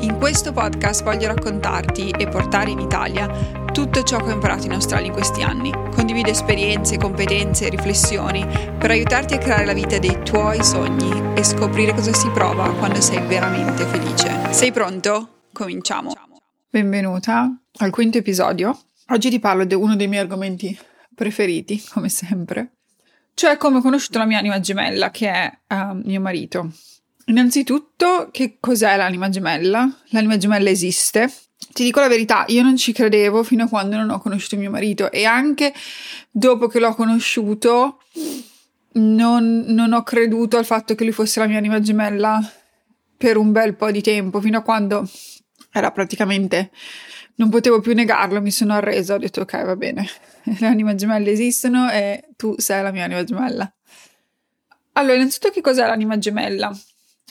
In questo podcast voglio raccontarti e portare in Italia tutto ciò che ho imparato in Australia in questi anni. Condivido esperienze, competenze e riflessioni per aiutarti a creare la vita dei tuoi sogni e scoprire cosa si prova quando sei veramente felice. Sei pronto? Cominciamo. Benvenuta al quinto episodio. Oggi ti parlo di uno dei miei argomenti preferiti, come sempre, cioè come ho conosciuto la mia anima gemella, che è uh, mio marito. Innanzitutto, che cos'è l'anima gemella? L'anima gemella esiste, ti dico la verità, io non ci credevo fino a quando non ho conosciuto mio marito e anche dopo che l'ho conosciuto non, non ho creduto al fatto che lui fosse la mia anima gemella per un bel po' di tempo, fino a quando era praticamente non potevo più negarlo, mi sono arresa, ho detto ok, va bene, le anime gemelle esistono e tu sei la mia anima gemella. Allora, innanzitutto che cos'è l'anima gemella?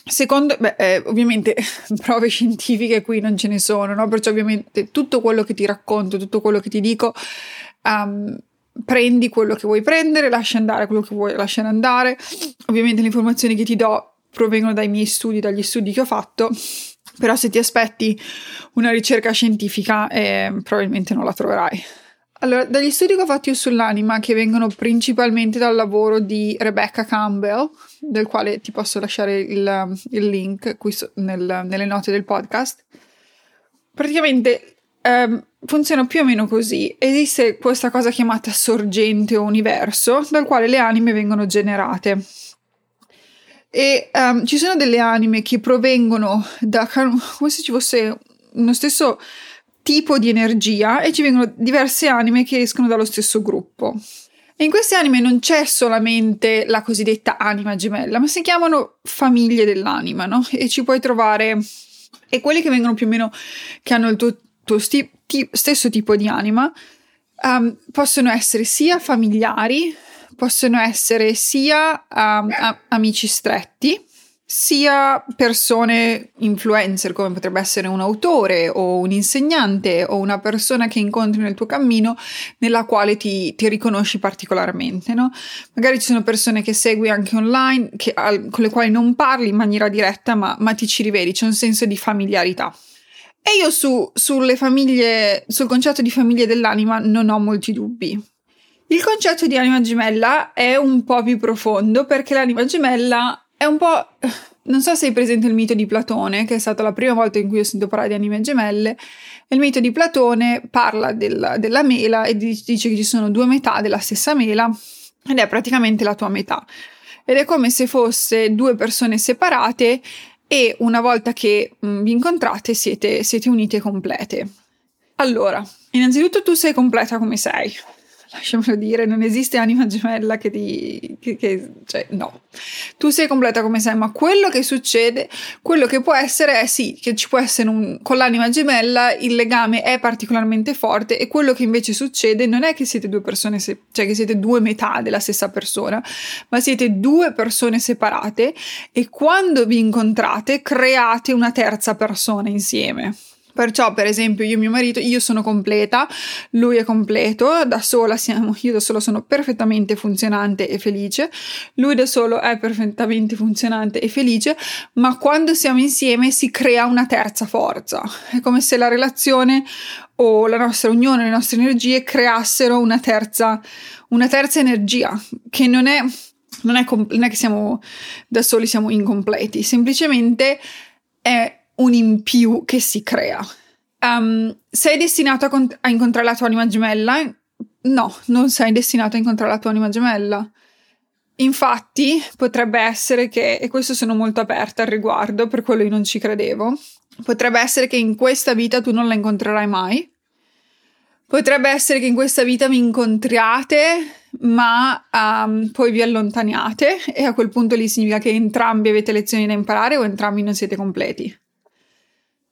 Secondo, beh, eh, ovviamente prove scientifiche qui non ce ne sono, no? Perciò ovviamente tutto quello che ti racconto, tutto quello che ti dico, um, prendi quello che vuoi prendere, lascia andare quello che vuoi lasciare andare. Ovviamente le informazioni che ti do provengono dai miei studi, dagli studi che ho fatto, però se ti aspetti una ricerca scientifica eh, probabilmente non la troverai. Allora, dagli studi che ho fatto io sull'anima, che vengono principalmente dal lavoro di Rebecca Campbell, del quale ti posso lasciare il, il link qui so, nel, nelle note del podcast, praticamente ehm, funziona più o meno così. Esiste questa cosa chiamata sorgente o universo, dal quale le anime vengono generate. E um, ci sono delle anime che provengono da come se ci fosse uno stesso tipo di energia e ci vengono diverse anime che escono dallo stesso gruppo. E in queste anime non c'è solamente la cosiddetta anima gemella, ma si chiamano famiglie dell'anima, no? E ci puoi trovare. E quelli che vengono più o meno, che hanno il tuo, tuo sti, ti, stesso tipo di anima, um, possono essere sia familiari, possono essere sia um, a, amici stretti, sia persone influencer come potrebbe essere un autore o un insegnante o una persona che incontri nel tuo cammino nella quale ti, ti riconosci particolarmente, no? Magari ci sono persone che segui anche online che, al, con le quali non parli in maniera diretta ma, ma ti ci rivedi, c'è un senso di familiarità. E io su, sulle famiglie, sul concetto di famiglie dell'anima non ho molti dubbi. Il concetto di anima gemella è un po' più profondo perché l'anima gemella è un po'. Non so se hai presente il mito di Platone, che è stata la prima volta in cui ho sentito parlare di anime gemelle. Il mito di Platone parla del, della mela e dice che ci sono due metà della stessa mela ed è praticamente la tua metà. Ed è come se fosse due persone separate e una volta che mh, mm, vi incontrate siete, siete unite complete. Allora, innanzitutto tu sei completa come sei lasciamelo dire, non esiste anima gemella che ti... Che, che, cioè, no. Tu sei completa come sei, ma quello che succede, quello che può essere è sì, che ci può essere un... con l'anima gemella il legame è particolarmente forte e quello che invece succede non è che siete due persone, se, cioè che siete due metà della stessa persona, ma siete due persone separate e quando vi incontrate create una terza persona insieme. Perciò, per esempio, io e mio marito, io sono completa, lui è completo, da sola siamo, io da sola sono perfettamente funzionante e felice, lui da solo è perfettamente funzionante e felice, ma quando siamo insieme si crea una terza forza. È come se la relazione o la nostra unione, le nostre energie creassero una terza, una terza energia che non è, non è, non è che siamo da soli, siamo incompleti, semplicemente è un in più che si crea. Um, sei destinato a, con- a incontrare la tua anima gemella? No, non sei destinato a incontrare la tua anima gemella. Infatti, potrebbe essere che, e questo sono molto aperta al riguardo, per quello io non ci credevo, potrebbe essere che in questa vita tu non la incontrerai mai. Potrebbe essere che in questa vita vi incontriate, ma um, poi vi allontaniate e a quel punto lì significa che entrambi avete lezioni da imparare o entrambi non siete completi.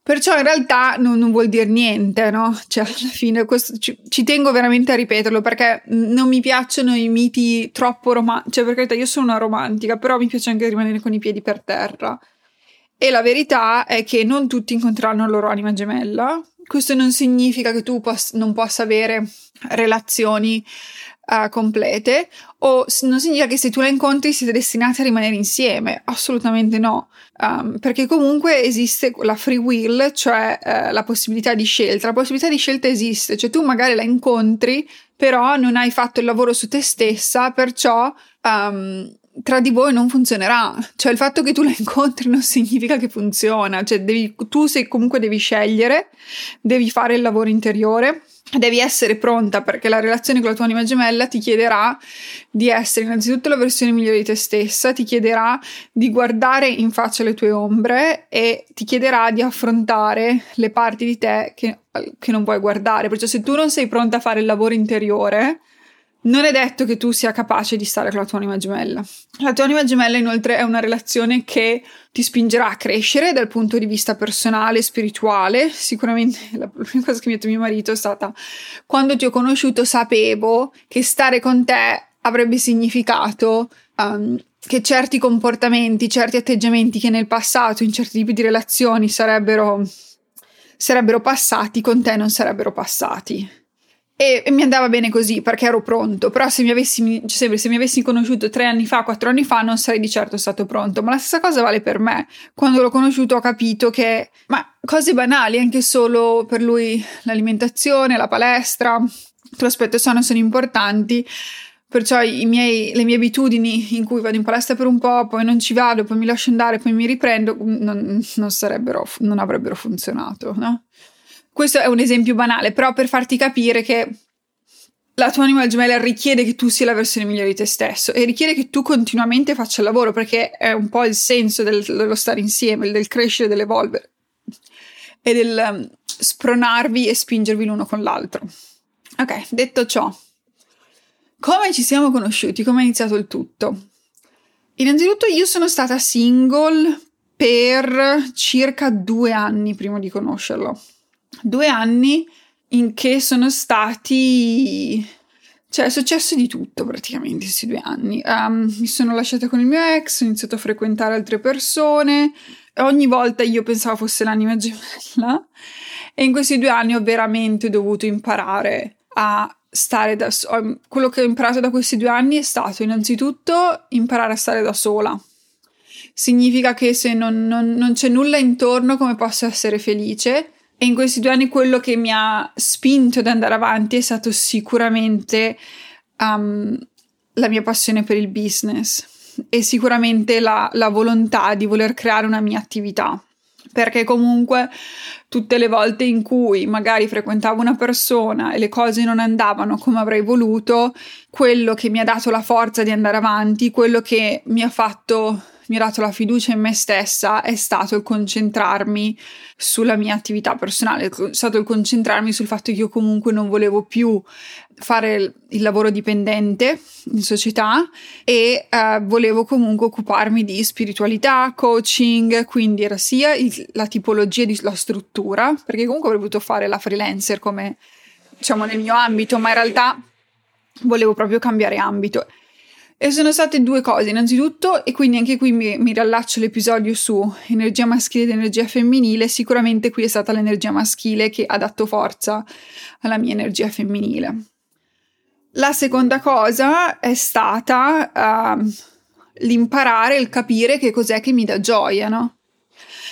Perciò in realtà non, non, vuol dire niente, no? Cioè, alla fine questo, ci, ci, tengo veramente a ripeterlo perché non mi piacciono i miti troppo romantici. Cioè, per carità, io sono una romantica, però mi piace anche rimanere con i piedi per terra. E la verità è che non tutti incontreranno la loro anima gemella. Questo non significa che tu poss- non possa avere relazioni uh, complete o non significa che se tu la incontri siete destinati a rimanere insieme, assolutamente no, um, perché comunque esiste la free will, cioè uh, la possibilità di scelta, la possibilità di scelta esiste, cioè tu magari la incontri però non hai fatto il lavoro su te stessa, perciò um, tra di voi non funzionerà. Cioè, il fatto che tu la incontri non significa che funziona. Cioè, devi, tu sei, comunque devi scegliere, devi fare il lavoro interiore devi essere pronta perché la relazione con la tua anima gemella ti chiederà di essere innanzitutto la versione migliore di te stessa, ti chiederà di guardare in faccia le tue ombre e ti chiederà di affrontare le parti di te che, che non vuoi guardare. Perciò se tu non sei pronta a fare il lavoro interiore, non è detto che tu sia capace di stare con la tua anima gemella. La tua anima gemella, inoltre, è una relazione che ti spingerà a crescere dal punto di vista personale e spirituale. Sicuramente la prima cosa che mi ha detto mio marito è stata quando ti ho conosciuto sapevo che stare con te avrebbe significato um, che certi comportamenti, certi atteggiamenti che nel passato in certi tipi di relazioni sarebbero, sarebbero passati, con te non sarebbero passati. E, e, mi andava bene così perché ero pronto. Però se mi, avessi, cioè, se mi avessi conosciuto tre anni fa, quattro anni fa, non sarei di certo stato pronto. Ma la stessa cosa vale per me. Quando l'ho conosciuto ho capito che, ma cose banali, anche solo per lui l'alimentazione, la palestra, l'aspetto sano sono importanti. Perciò miei, le mie abitudini in cui vado in palestra per un po', poi non ci vado, poi mi lascio andare, poi mi riprendo, non, non, non avrebbero funzionato, no? Questo è un esempio banale, però per farti capire che la tua anima gemella richiede che tu sia la versione migliore di te stesso e richiede che tu continuamente faccia il lavoro perché è un po' il senso del, dello stare insieme, del crescere, dell'evolvere e del um, spronarvi e spingervi l'uno con l'altro. Ok, detto ciò, come ci siamo conosciuti? Come è iniziato il tutto? Innanzitutto io sono stata single per circa due anni prima di conoscerlo due anni in che sono stati cioè è successo di tutto praticamente in questi due anni. Um, mi sono lasciata con il mio ex, ho iniziato a frequentare altre persone ogni volta io pensavo fosse l'anima gemella e in questi due anni ho veramente dovuto imparare a stare da sola. Quello che ho imparato da questi due anni è stato innanzitutto imparare a stare da sola. Significa che se non, non, non c'è nulla intorno come posso essere felice e in questi due anni quello che mi ha spinto ad andare avanti è stato sicuramente um, la mia passione per il business e sicuramente la, la volontà di voler creare una mia attività. Perché comunque tutte le volte in cui magari frequentavo una persona e le cose non andavano come avrei voluto, quello che mi ha dato la forza di andare avanti, quello che mi ha fatto mi ha dato la fiducia in me stessa è stato il concentrarmi sulla mia attività personale, è stato il concentrarmi sul fatto che io comunque non volevo più fare il lavoro dipendente in società e eh, volevo comunque occuparmi di spiritualità, coaching, quindi era sia il, la tipologia di la struttura, perché comunque avrei potuto fare la freelancer come diciamo nel mio ambito, ma in realtà volevo proprio cambiare ambito. E sono state due cose, innanzitutto, e quindi anche qui mi, mi riallaccio all'episodio su energia maschile ed energia femminile, sicuramente qui è stata l'energia maschile che ha dato forza alla mia energia femminile. La seconda cosa è stata uh, l'imparare, il capire che cos'è che mi dà gioia, no?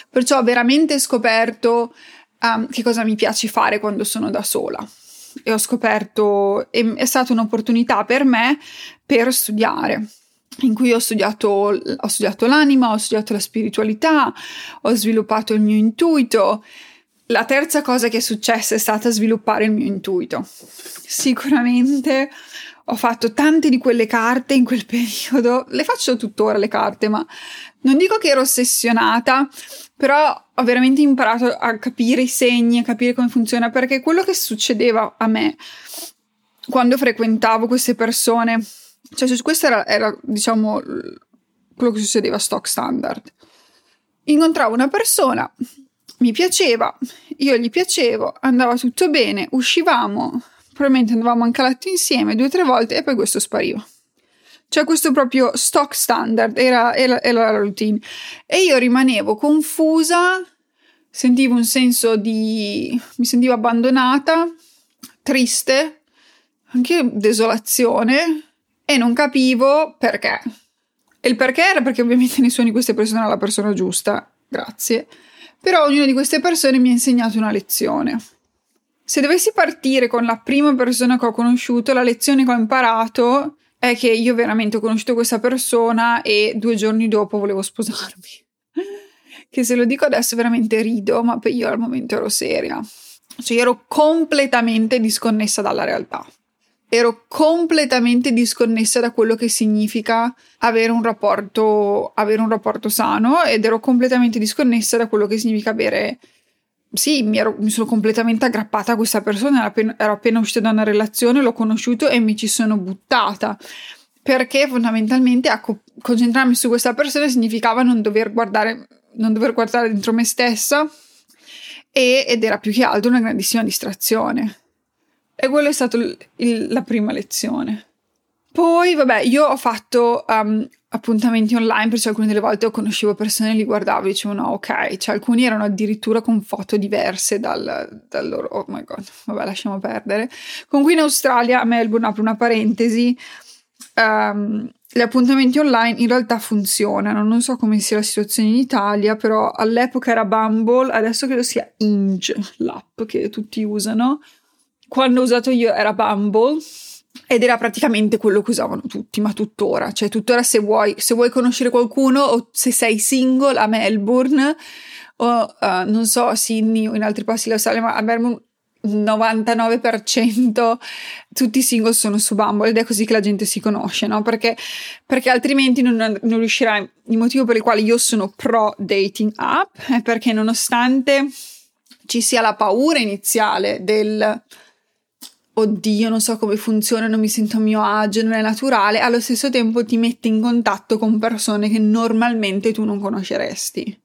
Perciò ho veramente scoperto um, che cosa mi piace fare quando sono da sola e ho scoperto, è, è stata un'opportunità per me per studiare in cui ho studiato, ho studiato l'anima, ho studiato la spiritualità, ho sviluppato il mio intuito. La terza cosa che è successa è stata sviluppare il mio intuito. Sicuramente ho fatto tante di quelle carte in quel periodo, le faccio tuttora le carte, ma non dico che ero ossessionata, però ho veramente imparato a capire i segni, a capire come funziona, perché quello che succedeva a me quando frequentavo queste persone, cioè questo era, era diciamo quello che succedeva stock standard. Incontravo una persona, mi piaceva, io gli piacevo, andava tutto bene, uscivamo, probabilmente andavamo anche a letto insieme due o tre volte e poi questo spariva. Cioè questo proprio stock standard era, era, era la routine. E io rimanevo confusa, sentivo un senso di... mi sentivo abbandonata, triste, anche desolazione e non capivo perché. E il perché era perché ovviamente nessuno di queste persone era la persona giusta, grazie. Però ognuna di queste persone mi ha insegnato una lezione. Se dovessi partire con la prima persona che ho conosciuto, la lezione che ho imparato è che io veramente ho conosciuto questa persona e due giorni dopo volevo sposarmi. che se lo dico adesso veramente rido, ma io al momento ero seria. Cioè ero completamente disconnessa dalla realtà ero completamente disconnessa da quello che significa avere un rapporto, avere un rapporto sano ed ero completamente disconnessa da quello che significa avere sì, mi, ero, mi, sono completamente aggrappata a questa persona, ero appena, ero appena uscita da una relazione, l'ho conosciuto e mi ci sono buttata. Perché fondamentalmente ecco, concentrarmi su questa persona significava non dover guardare, non dover guardare dentro me stessa e, ed era più che altro una grandissima distrazione. E quella è stata la prima lezione. Poi, vabbè, io ho fatto um, appuntamenti online perché alcune delle volte conoscevo persone, li guardavo e dicevo no, ok, cioè alcuni erano addirittura con foto diverse dal, dal loro, oh my god, vabbè, lasciamo perdere. Comunque in Australia, a Melbourne, apro una parentesi, um, gli appuntamenti online in realtà funzionano, non so come sia la situazione in Italia, però all'epoca era Bumble, adesso credo sia Inge, l'app che tutti usano. Quando ho usato io era Bumble ed era praticamente quello che usavano tutti, ma tuttora, cioè tuttora se vuoi, se vuoi conoscere qualcuno o se sei single a Melbourne o uh, non so, a Sydney o in altri posti dell'Australia, ma a Melbourne 99% tutti i single sono su Bumble ed è così che la gente si conosce, no? Perché, perché altrimenti non, non riuscirai. Il motivo per il quale io sono pro dating app è perché nonostante ci sia la paura iniziale del oddio, non so come funziona, non mi sento a mio agio, non è naturale, allo stesso tempo ti metti in contatto con persone che normalmente tu non conosceresti.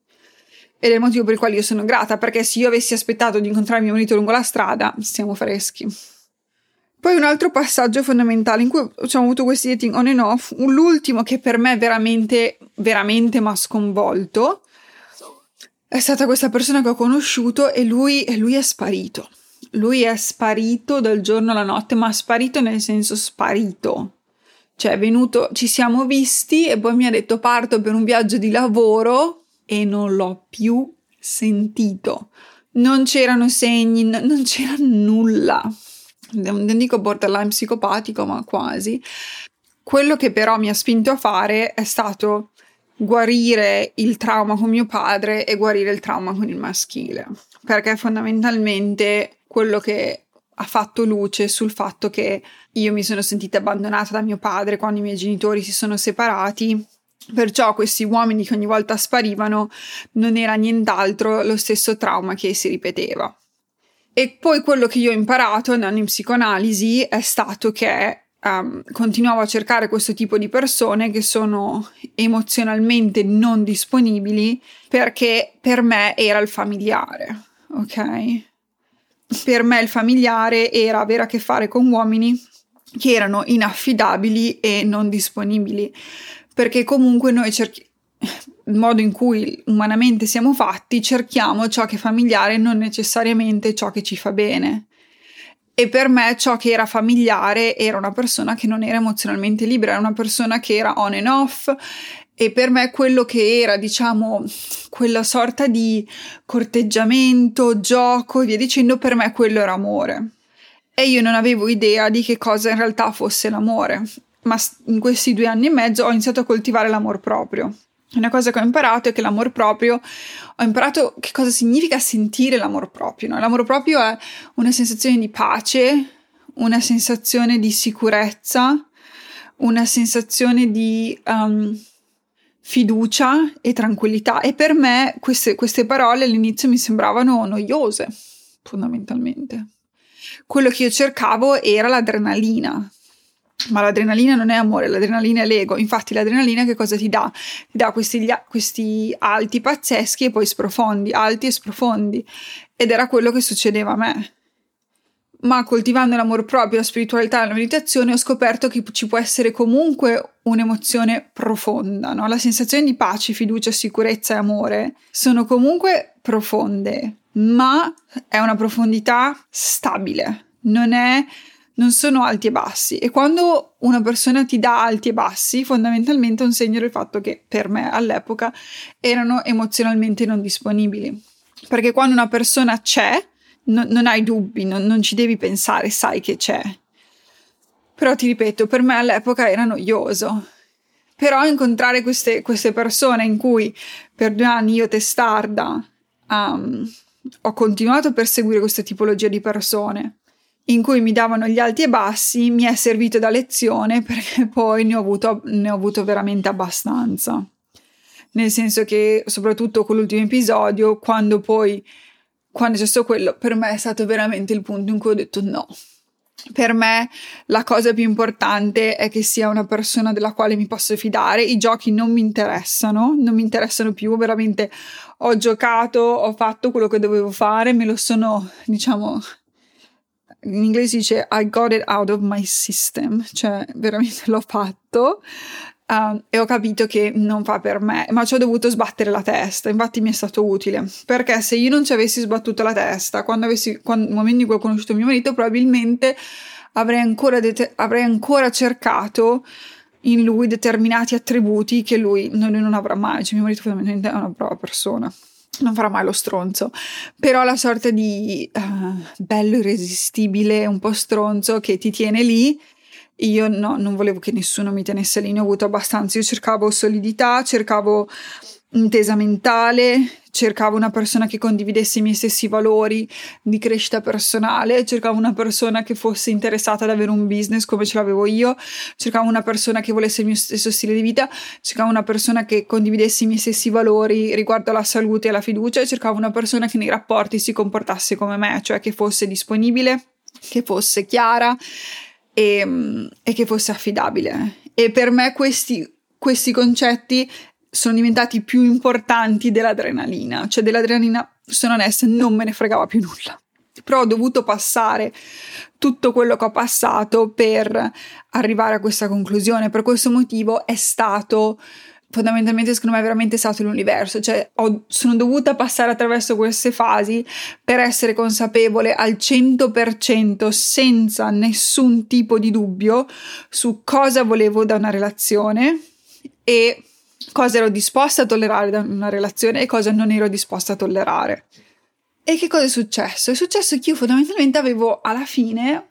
Ed è il motivo per il quale io sono grata, perché se io avessi aspettato di incontrare mio marito lungo la strada, stiamo freschi. Poi un altro passaggio fondamentale in cui abbiamo avuto questi dating on and off, l'ultimo che per me veramente, veramente mi ha sconvolto, è stata questa persona che ho conosciuto e lui, e lui è sparito lui è sparito dal giorno alla notte, ma sparito nel senso sparito. Cioè è venuto, ci siamo visti e poi mi ha detto parto per un viaggio di lavoro e non l'ho più sentito. Non c'erano segni, non c'era nulla. Non dico borderline psicopatico, ma quasi. Quello che però mi ha spinto a fare è stato guarire il trauma con mio padre e guarire il trauma con il maschile. Perché fondamentalmente quello che ha fatto luce sul fatto che io mi sono sentita abbandonata da mio padre quando i miei genitori si sono separati. Perciò questi uomini che ogni volta sparivano non era nient'altro lo stesso trauma che si ripeteva. E poi quello che io ho imparato andando in psicoanalisi è stato che um, continuavo a cercare questo tipo di persone che sono emozionalmente non disponibili perché per me era il familiare, ok? Per me il familiare era avere a che fare con uomini che erano inaffidabili e non disponibili, perché comunque noi cerchiamo il modo in cui umanamente siamo fatti, cerchiamo ciò che è familiare, non necessariamente ciò che ci fa bene. E per me ciò che era familiare era una persona che non era emozionalmente libera, era una persona che era on and off e per me quello che era, diciamo, quella sorta di corteggiamento, gioco e via dicendo, per me quello era amore. E io non avevo idea di che cosa in realtà fosse l'amore, ma in questi due anni e mezzo ho iniziato a coltivare l'amor proprio. Una cosa che ho imparato è che l'amor proprio, ho imparato che cosa significa sentire l'amor proprio. No? L'amor proprio è una sensazione di pace, una sensazione di sicurezza, una sensazione di um, fiducia e tranquillità. E per me queste, queste parole all'inizio mi sembravano noiose, fondamentalmente. Quello che io cercavo era l'adrenalina. Ma l'adrenalina non è amore, l'adrenalina è l'ego. Infatti, l'adrenalina che cosa ti dà? Ti dà questi, questi alti pazzeschi e poi sprofondi, alti e sprofondi. Ed era quello che succedeva a me. Ma coltivando l'amor proprio, la spiritualità e la meditazione ho scoperto che ci può essere comunque un'emozione profonda, no? La sensazione di pace, fiducia, sicurezza e amore sono comunque profonde, ma è una profondità stabile, non è non sono alti e bassi e quando una persona ti dà alti e bassi fondamentalmente è un segno del fatto che per me all'epoca erano emozionalmente non disponibili perché quando una persona c'è no, non hai dubbi, non, non ci devi pensare, sai che c'è però ti ripeto, per me all'epoca era noioso. Però incontrare queste, queste persone in cui per due anni io testarda um, ho continuato a perseguire questa tipologia di persone in cui mi davano gli alti e bassi mi è servito da lezione perché poi ne ho avuto, ne ho avuto veramente abbastanza. Nel senso che, soprattutto con l'ultimo episodio, quando poi, quando c'è stato quello, per me è stato veramente il punto in cui ho detto no, per me la cosa più importante è che sia una persona della quale mi posso fidare. I giochi non mi interessano, non mi interessano più, veramente ho giocato, ho fatto quello che dovevo fare, me lo sono, diciamo, in inglese dice I got it out of my system, cioè veramente l'ho fatto. Uh, e ho capito che non fa per me, ma ci ho dovuto sbattere la testa. Infatti, mi è stato utile perché se io non ci avessi sbattuto la testa quando avessi, quando, nel momento in cui ho conosciuto mio marito, probabilmente avrei ancora, det- avrei ancora cercato in lui determinati attributi che lui, no, non avrà mai. Cioè, mio marito fondamentalmente è una brava persona. Non farà mai lo stronzo, però la sorta di uh, bello irresistibile, un po' stronzo che ti tiene lì io no, non volevo che nessuno mi tenesse lì, ne ho avuto abbastanza. Io cercavo solidità, cercavo intesa mentale, cercavo una persona che condividesse i miei stessi valori di crescita personale, cercavo una persona che fosse interessata ad avere un business come ce l'avevo io, cercavo una persona che volesse il mio stesso stile di vita, cercavo una persona che condividesse i miei stessi valori riguardo alla salute e alla fiducia cercavo una persona che nei rapporti si comportasse come me, cioè che fosse disponibile, che fosse chiara e, e che fosse affidabile. E per me questi, questi concetti sono diventati più importanti dell'adrenalina, cioè dell'adrenalina, sono onesta, non me ne fregava più nulla. Però ho dovuto passare tutto quello che ho passato per arrivare a questa conclusione. Per questo motivo è stato fondamentalmente secondo me è veramente stato l'universo, cioè ho, sono dovuta passare attraverso queste fasi per essere consapevole al 100% senza nessun tipo di dubbio su cosa volevo da una relazione e cosa ero disposta a tollerare da una relazione e cosa non ero disposta a tollerare. E che cosa è successo? È successo che io fondamentalmente avevo alla fine,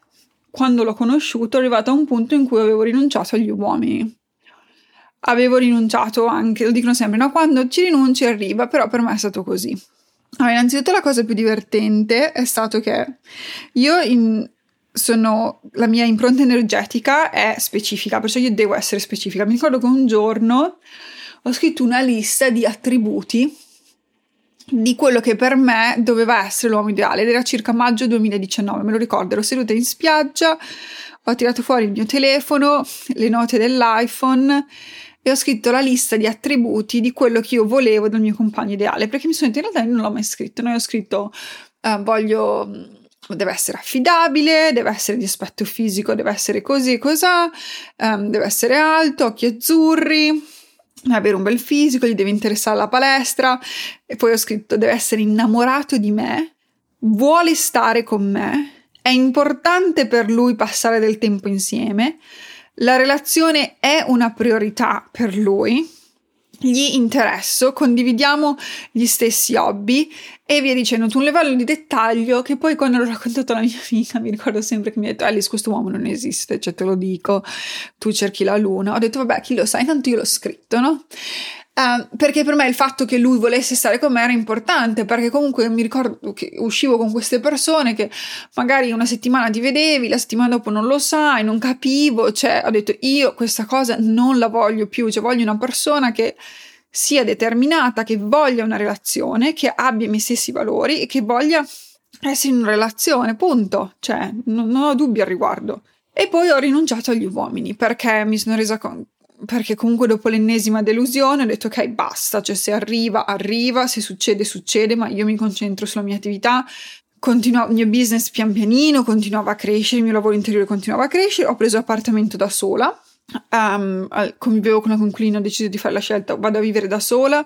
quando l'ho conosciuto, arrivato a un punto in cui avevo rinunciato agli uomini avevo rinunciato anche, lo dicono sempre, no? Quando ci rinunci arriva, però per me è stato così. Allora, innanzitutto la cosa più divertente è stato che io in, sono, la mia impronta energetica è specifica, perciò io devo essere specifica. Mi ricordo che un giorno ho scritto una lista di attributi di quello che per me doveva essere l'uomo ideale ed era circa maggio 2019, me lo ricordo, ero seduta in spiaggia, ho tirato fuori il mio telefono, le note dell'iPhone e ho scritto la lista di attributi di quello che io volevo dal mio compagno ideale, perché mi sono detto in realtà non l'ho mai scritto, noi ho scritto uh, voglio deve essere affidabile, deve essere di aspetto fisico, deve essere così e cos'ha, um, deve essere alto, occhi azzurri, deve avere un bel fisico, gli deve interessare la palestra. E poi ho scritto deve essere innamorato di me, vuole stare con me, è importante per lui passare del tempo insieme, la relazione è una priorità per lui, gli interesso, condividiamo gli stessi hobby e via dicendo, un livello di dettaglio che poi quando l'ho raccontato alla mia amica mi ricordo sempre che mi ha detto Alice questo uomo non esiste, cioè te lo dico, tu cerchi la luna, ho detto vabbè chi lo sa, intanto io l'ho scritto, no? Uh, perché per me il fatto che lui volesse stare con me era importante, perché comunque mi ricordo che uscivo con queste persone che magari una settimana ti vedevi, la settimana dopo non lo sai, non capivo, cioè ho detto io questa cosa non la voglio più, cioè voglio una persona che sia determinata, che voglia una relazione, che abbia i miei stessi valori e che voglia essere in una relazione, punto, cioè non, non ho dubbi al riguardo. E poi ho rinunciato agli uomini perché mi sono resa conto perché comunque dopo l'ennesima delusione ho detto ok basta, cioè se arriva arriva, se succede succede, ma io mi concentro sulla mia attività, continuavo, il mio business pian pianino continuava a crescere, il mio lavoro interiore continuava a crescere, ho preso appartamento da sola Um, convivevo con una conquilina, ho deciso di fare la scelta, vado a vivere da sola,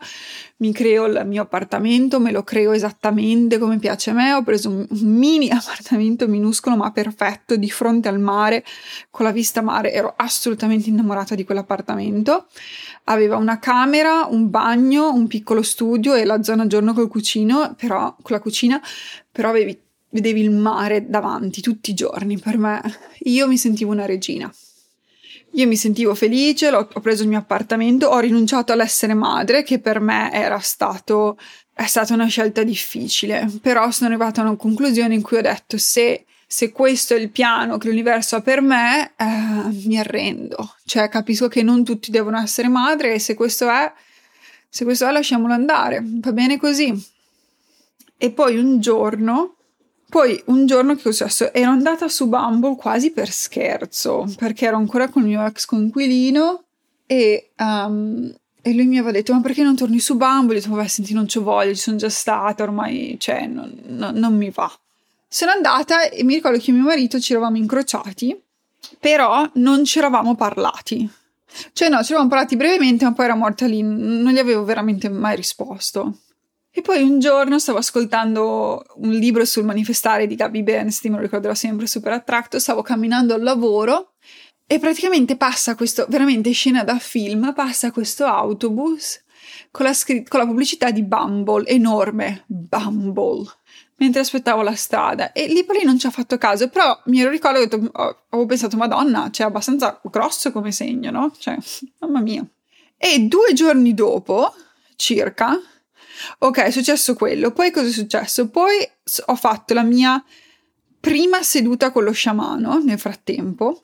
mi creo il mio appartamento, me lo creo esattamente come piace a me, ho preso un mini appartamento minuscolo ma perfetto di fronte al mare, con la vista mare, ero assolutamente innamorata di quell'appartamento, aveva una camera, un bagno, un piccolo studio e la zona giorno col cucino, però, con la cucina, però avevi, vedevi il mare davanti tutti i giorni, per me io mi sentivo una regina. Io mi sentivo felice, ho preso il mio appartamento, ho rinunciato all'essere madre, che per me era stato, è stata una scelta difficile, però sono arrivata a una conclusione in cui ho detto se, se questo è il piano che l'universo ha per me, eh, mi arrendo. Cioè capisco che non tutti devono essere madre e se questo è, se questo è lasciamolo andare, va bene così. E poi un giorno poi un giorno che è successo? Ero andata su Bumble quasi per scherzo, perché ero ancora con il mio ex conquilino e, um, e lui mi aveva detto: Ma perché non torni su Bumble? Io ho detto: Vabbè, senti, non ci voglio, ci sono già stata, ormai, cioè, non, non, non mi va. Sono andata e mi ricordo che mio marito ci eravamo incrociati, però non ci eravamo parlati. Cioè, no, ci eravamo parlati brevemente, ma poi era morta lì, non gli avevo veramente mai risposto. E poi un giorno stavo ascoltando un libro sul manifestare di Gabby Bernstein, me lo ricorderò sempre, super attratto, stavo camminando al lavoro e praticamente passa questo, veramente scena da film, passa questo autobus con la, scr- con la pubblicità di Bumble, enorme, Bumble, mentre aspettavo la strada e lì per lì non ci ha fatto caso, però mi ero ricordato, oh, avevo pensato, madonna, cioè abbastanza grosso come segno, no? Cioè, mamma mia. E due giorni dopo, circa, Ok, è successo quello. Poi cosa è successo? Poi ho fatto la mia prima seduta con lo sciamano nel frattempo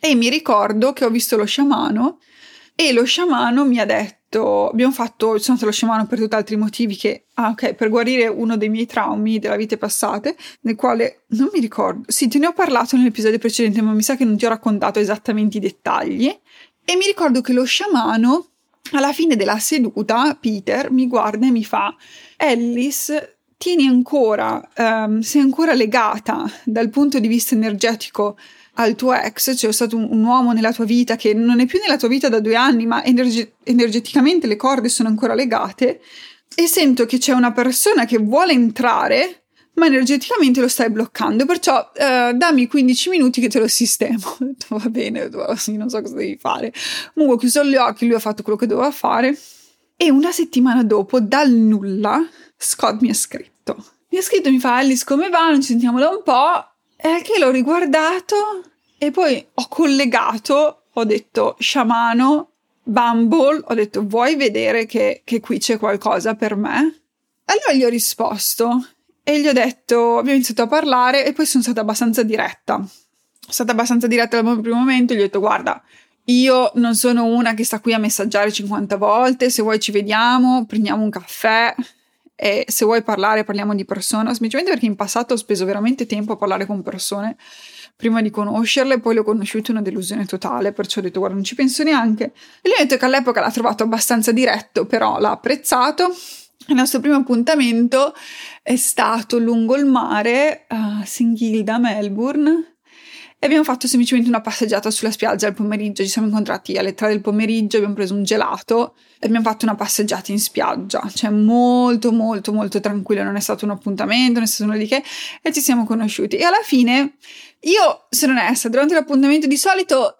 e mi ricordo che ho visto lo sciamano e lo sciamano mi ha detto abbiamo fatto sono andato allo sciamano per tutti altri motivi che ah ok per guarire uno dei miei traumi della vita passate nel quale non mi ricordo sì te ne ho parlato nell'episodio precedente ma mi sa che non ti ho raccontato esattamente i dettagli e mi ricordo che lo sciamano alla fine della seduta, Peter mi guarda e mi fa: Alice, tieni ancora, um, sei ancora legata dal punto di vista energetico al tuo ex, cioè stato un, un, uomo nella tua vita che non è più nella tua vita da due anni, ma energe- energeticamente le corde sono ancora legate. E sento che c'è una persona che vuole entrare, ma energeticamente lo stai bloccando, perciò eh, dammi 15 minuti che te lo sistemo. Va bene, non so cosa devi fare. Comunque ho chiuso gli occhi, lui ha fatto quello che doveva fare e una settimana dopo, dal nulla, Scott mi ha scritto. Mi ha scritto, mi fa Alice come va, non ci sentiamo da un po', e che l'ho riguardato e poi ho collegato, ho detto sciamano, Bumble, ho detto vuoi vedere che, che qui c'è qualcosa per me? Allora gli ho risposto e gli ho detto, abbiamo iniziato a parlare e poi sono stata abbastanza diretta. Sono stata abbastanza diretta dal primo momento, gli ho detto guarda, io non sono una che sta qui a messaggiare 50 volte, se vuoi ci vediamo, prendiamo un caffè e se vuoi parlare parliamo di persona, semplicemente perché in passato ho speso veramente tempo a parlare con persone prima di conoscerle, poi le ho conosciute una delusione totale, perciò ho detto guarda non ci penso neanche. E lui ha detto che all'epoca l'ha trovato abbastanza diretto, però l'ha apprezzato il nostro primo appuntamento è stato lungo il mare a St. Kilda, Melbourne, e abbiamo fatto semplicemente una passeggiata sulla spiaggia al pomeriggio. Ci siamo incontrati alle tre del pomeriggio, abbiamo preso un gelato e abbiamo fatto una passeggiata in spiaggia. Cioè, molto, molto, molto tranquillo. Non è stato un appuntamento, non è stato nulla di che, e ci siamo conosciuti. E alla fine, io sono onesta, durante l'appuntamento di solito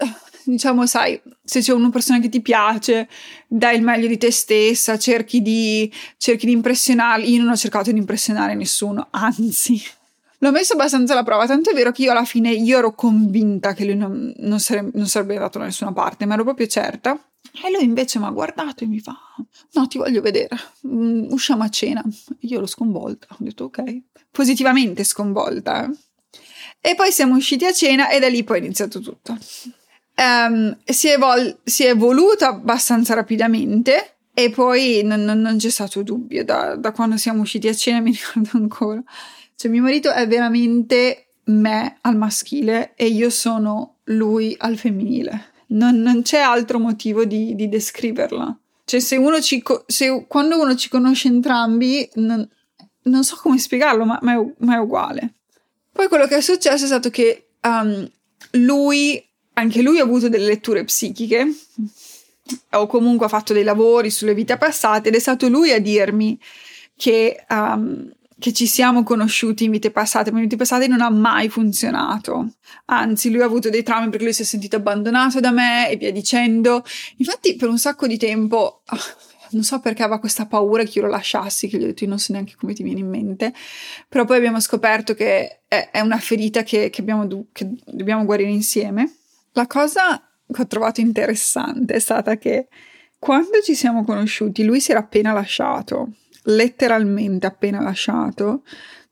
diciamo, sai, se c'è una persona che ti piace, dai il meglio di te stessa, cerchi di, cerchi di impressionare. Io non ho cercato di impressionare nessuno, anzi, l'ho messo abbastanza alla prova. Tanto è vero che io alla fine io ero convinta che lui non, non, sare, non sarebbe andato da nessuna parte, ma ero proprio certa. E lui invece mi ha guardato e mi fa: No, ti voglio vedere. Mm, usciamo a cena. Io l'ho sconvolta. Ho detto: Ok, positivamente sconvolta. Eh? E poi siamo usciti a cena e da lì poi è iniziato tutto um, si, è si, è evoluta abbastanza rapidamente e poi non, non, non c'è stato dubbio da, da, quando siamo usciti a cena, mi ricordo ancora. Cioè, mio marito è veramente me al maschile e io sono lui al femminile. Non, non c'è altro motivo di, di, descriverla. Cioè, se uno ci, se, quando uno ci conosce entrambi, non, non so come spiegarlo, ma, ma, è, ma, è, uguale. Poi quello che è successo è stato che um, lui, anche lui ha avuto delle letture psichiche, o comunque ha fatto dei lavori sulle vite passate, ed è stato lui a dirmi che um, che ci siamo conosciuti in vite passate, ma in vite passate non ha mai funzionato. Anzi, lui ha avuto dei traumi perché lui si è sentito abbandonato da me e via dicendo. Infatti, per un sacco di tempo, non so perché aveva questa paura che io lo lasciassi, che gli ho detto io non so neanche come ti viene in mente, però poi abbiamo scoperto che è, è una ferita che, che, abbiamo, che dobbiamo guarire insieme. La cosa che ho trovato interessante è stata che quando ci siamo conosciuti, lui si era appena lasciato letteralmente appena lasciato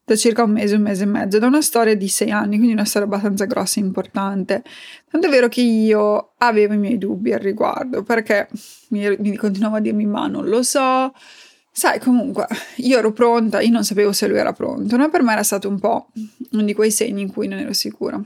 da circa un mese, un mese e mezzo, da una storia di sei anni, quindi una storia abbastanza grossa e importante. Tanto è vero che io avevo i miei dubbi al riguardo, perché mi, mi continuavo a dirmi, ma non lo so. Sai, comunque, io ero pronta, io non sapevo se lui era pronto, no? Per me era stato un po' uno di quei segni in cui non ero sicura.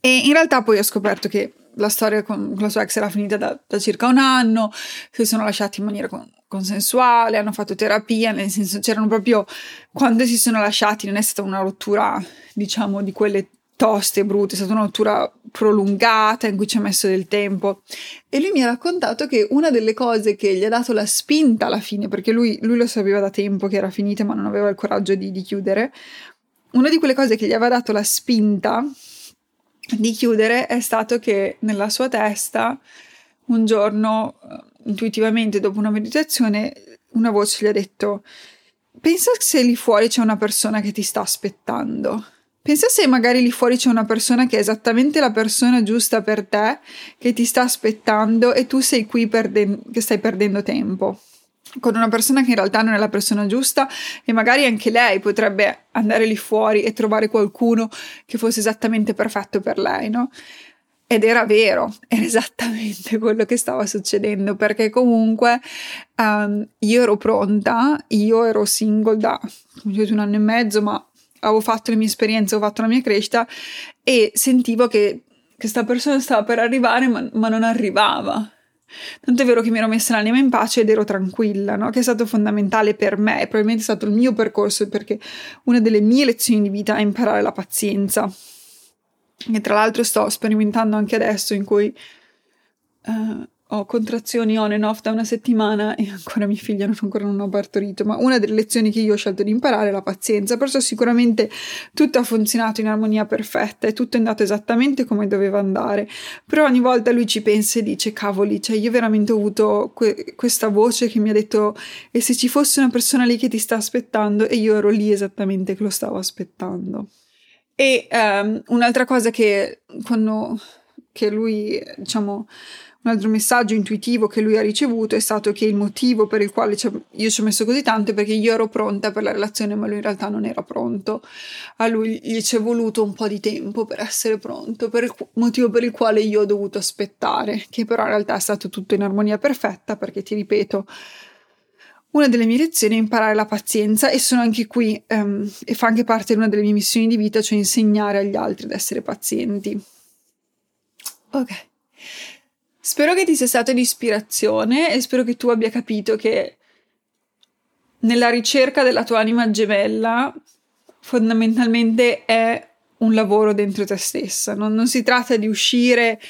E in realtà poi ho scoperto che la storia con la sua ex era finita da, da circa un anno, si sono lasciati in maniera con, consensuale, hanno fatto terapia, nel senso c'erano proprio quando si sono lasciati non è stata una rottura, diciamo, di quelle toste brutte, è stata una rottura prolungata in cui ci ha messo del tempo. E lui mi ha raccontato che una delle cose che gli ha dato la spinta alla fine, perché lui, lui lo sapeva da tempo che era finita, ma non aveva il coraggio di, di chiudere, una di quelle cose che gli aveva dato la spinta di chiudere è stato che nella sua testa un giorno intuitivamente dopo una meditazione una voce gli ha detto pensa se lì fuori c'è una persona che ti sta aspettando. Pensa se magari lì fuori c'è una persona che è esattamente la persona giusta per te, che ti sta aspettando e tu sei qui perde- che stai perdendo tempo. Con una persona che in realtà non è la persona giusta e magari anche lei potrebbe andare lì fuori e trovare qualcuno che fosse esattamente perfetto per lei, no? Ed era vero, era esattamente quello che stava succedendo perché comunque um, io ero pronta, io ero single da un anno e mezzo, ma avevo fatto le mie esperienze, avevo fatto la mia crescita e sentivo che questa persona stava per arrivare ma, ma non arrivava. Tanto è vero che mi ero messa l'anima in pace ed ero tranquilla, no? che è stato fondamentale per me, probabilmente è stato il mio percorso perché una delle mie lezioni di vita è imparare la pazienza e tra l'altro sto sperimentando anche adesso in cui uh, ho contrazioni on and off da una settimana e ancora mia figlia non, ancora non ho partorito, ma una delle lezioni che io ho scelto di imparare è la pazienza, perciò sicuramente tutto ha funzionato in armonia perfetta e tutto è andato esattamente come doveva andare, però ogni volta lui ci pensa e dice cavoli, cioè io veramente ho avuto que- questa voce che mi ha detto e se ci fosse una persona lì che ti sta aspettando? E io ero lì esattamente che lo stavo aspettando. E um, un'altra cosa che quando che lui, diciamo, un altro messaggio intuitivo che lui ha ricevuto è stato che il motivo per il quale io ci ho messo così tanto è perché io ero pronta per la relazione, ma lui in realtà non era pronto. A lui gli ci è voluto un po' di tempo per essere pronto, per il motivo per il quale io ho dovuto aspettare, che però in realtà è stato tutto in armonia perfetta, perché ti ripeto, una delle mie lezioni è imparare la pazienza e sono anche qui um, e fa anche parte di una delle mie missioni di vita, cioè insegnare agli altri ad essere pazienti. Ok. Spero che ti sia stato di ispirazione e spero che tu abbia capito che nella ricerca della tua anima gemella fondamentalmente è un lavoro dentro te stessa. Non, non, si tratta di uscire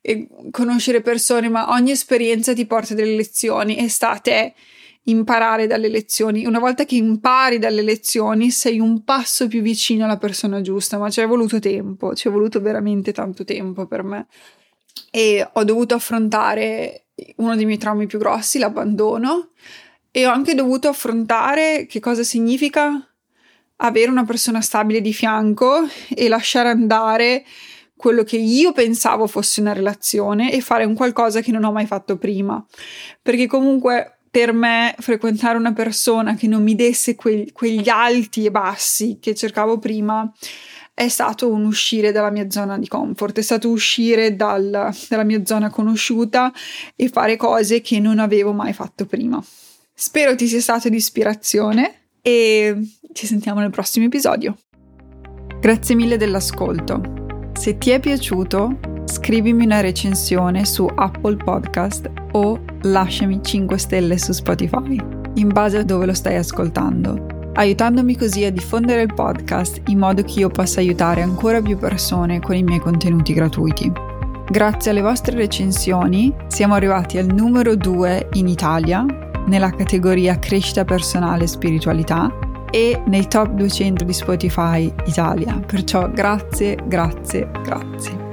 e conoscere persone, ma ogni esperienza ti porta delle lezioni e sta a te imparare dalle lezioni. Una volta che impari dalle lezioni, sei un passo più vicino alla persona giusta, ma ci è voluto tempo, ci è voluto veramente tanto tempo per me. E ho dovuto affrontare uno dei miei traumi più grossi, l'abbandono, e ho anche dovuto affrontare che cosa significa avere una persona stabile di fianco e lasciare andare quello che io pensavo fosse una relazione e fare un qualcosa che non ho mai fatto prima. Perché comunque per me frequentare una persona che non mi desse que- quegli alti e bassi che cercavo prima è stato un uscire dalla mia zona di comfort, è stato uscire dal, dalla mia zona conosciuta e fare cose che non avevo mai fatto prima. Spero ti sia stato di ispirazione e ci sentiamo nel prossimo episodio. Grazie mille dell'ascolto. Se ti è piaciuto, scrivimi una recensione su Apple Podcast o lasciami 5 stelle su Spotify, in base a dove lo stai ascoltando, aiutandomi così a diffondere il podcast in modo che io possa aiutare ancora più persone con i miei contenuti gratuiti. Grazie alle vostre recensioni siamo arrivati al numero 2 in Italia nella categoria crescita personale e spiritualità e nei top 200 di Spotify Italia. Perciò grazie, grazie, grazie.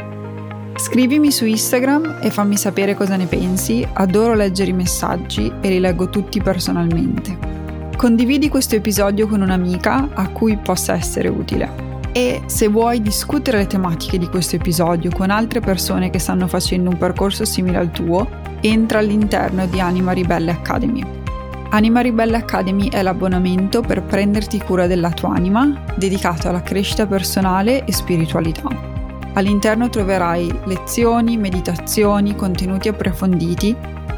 Scrivimi su Instagram e fammi sapere cosa ne pensi, adoro leggere i messaggi e li leggo tutti personalmente. Condividi questo episodio con un'amica a cui possa essere utile. E se vuoi discutere le tematiche di questo episodio con altre persone che stanno facendo un percorso simile al tuo, entra all'interno di Anima Ribelle Academy. Anima Ribelle Academy è l'abbonamento per prenderti cura della tua anima, dedicato alla crescita personale e spiritualità. All'interno troverai lezioni, meditazioni, contenuti approfonditi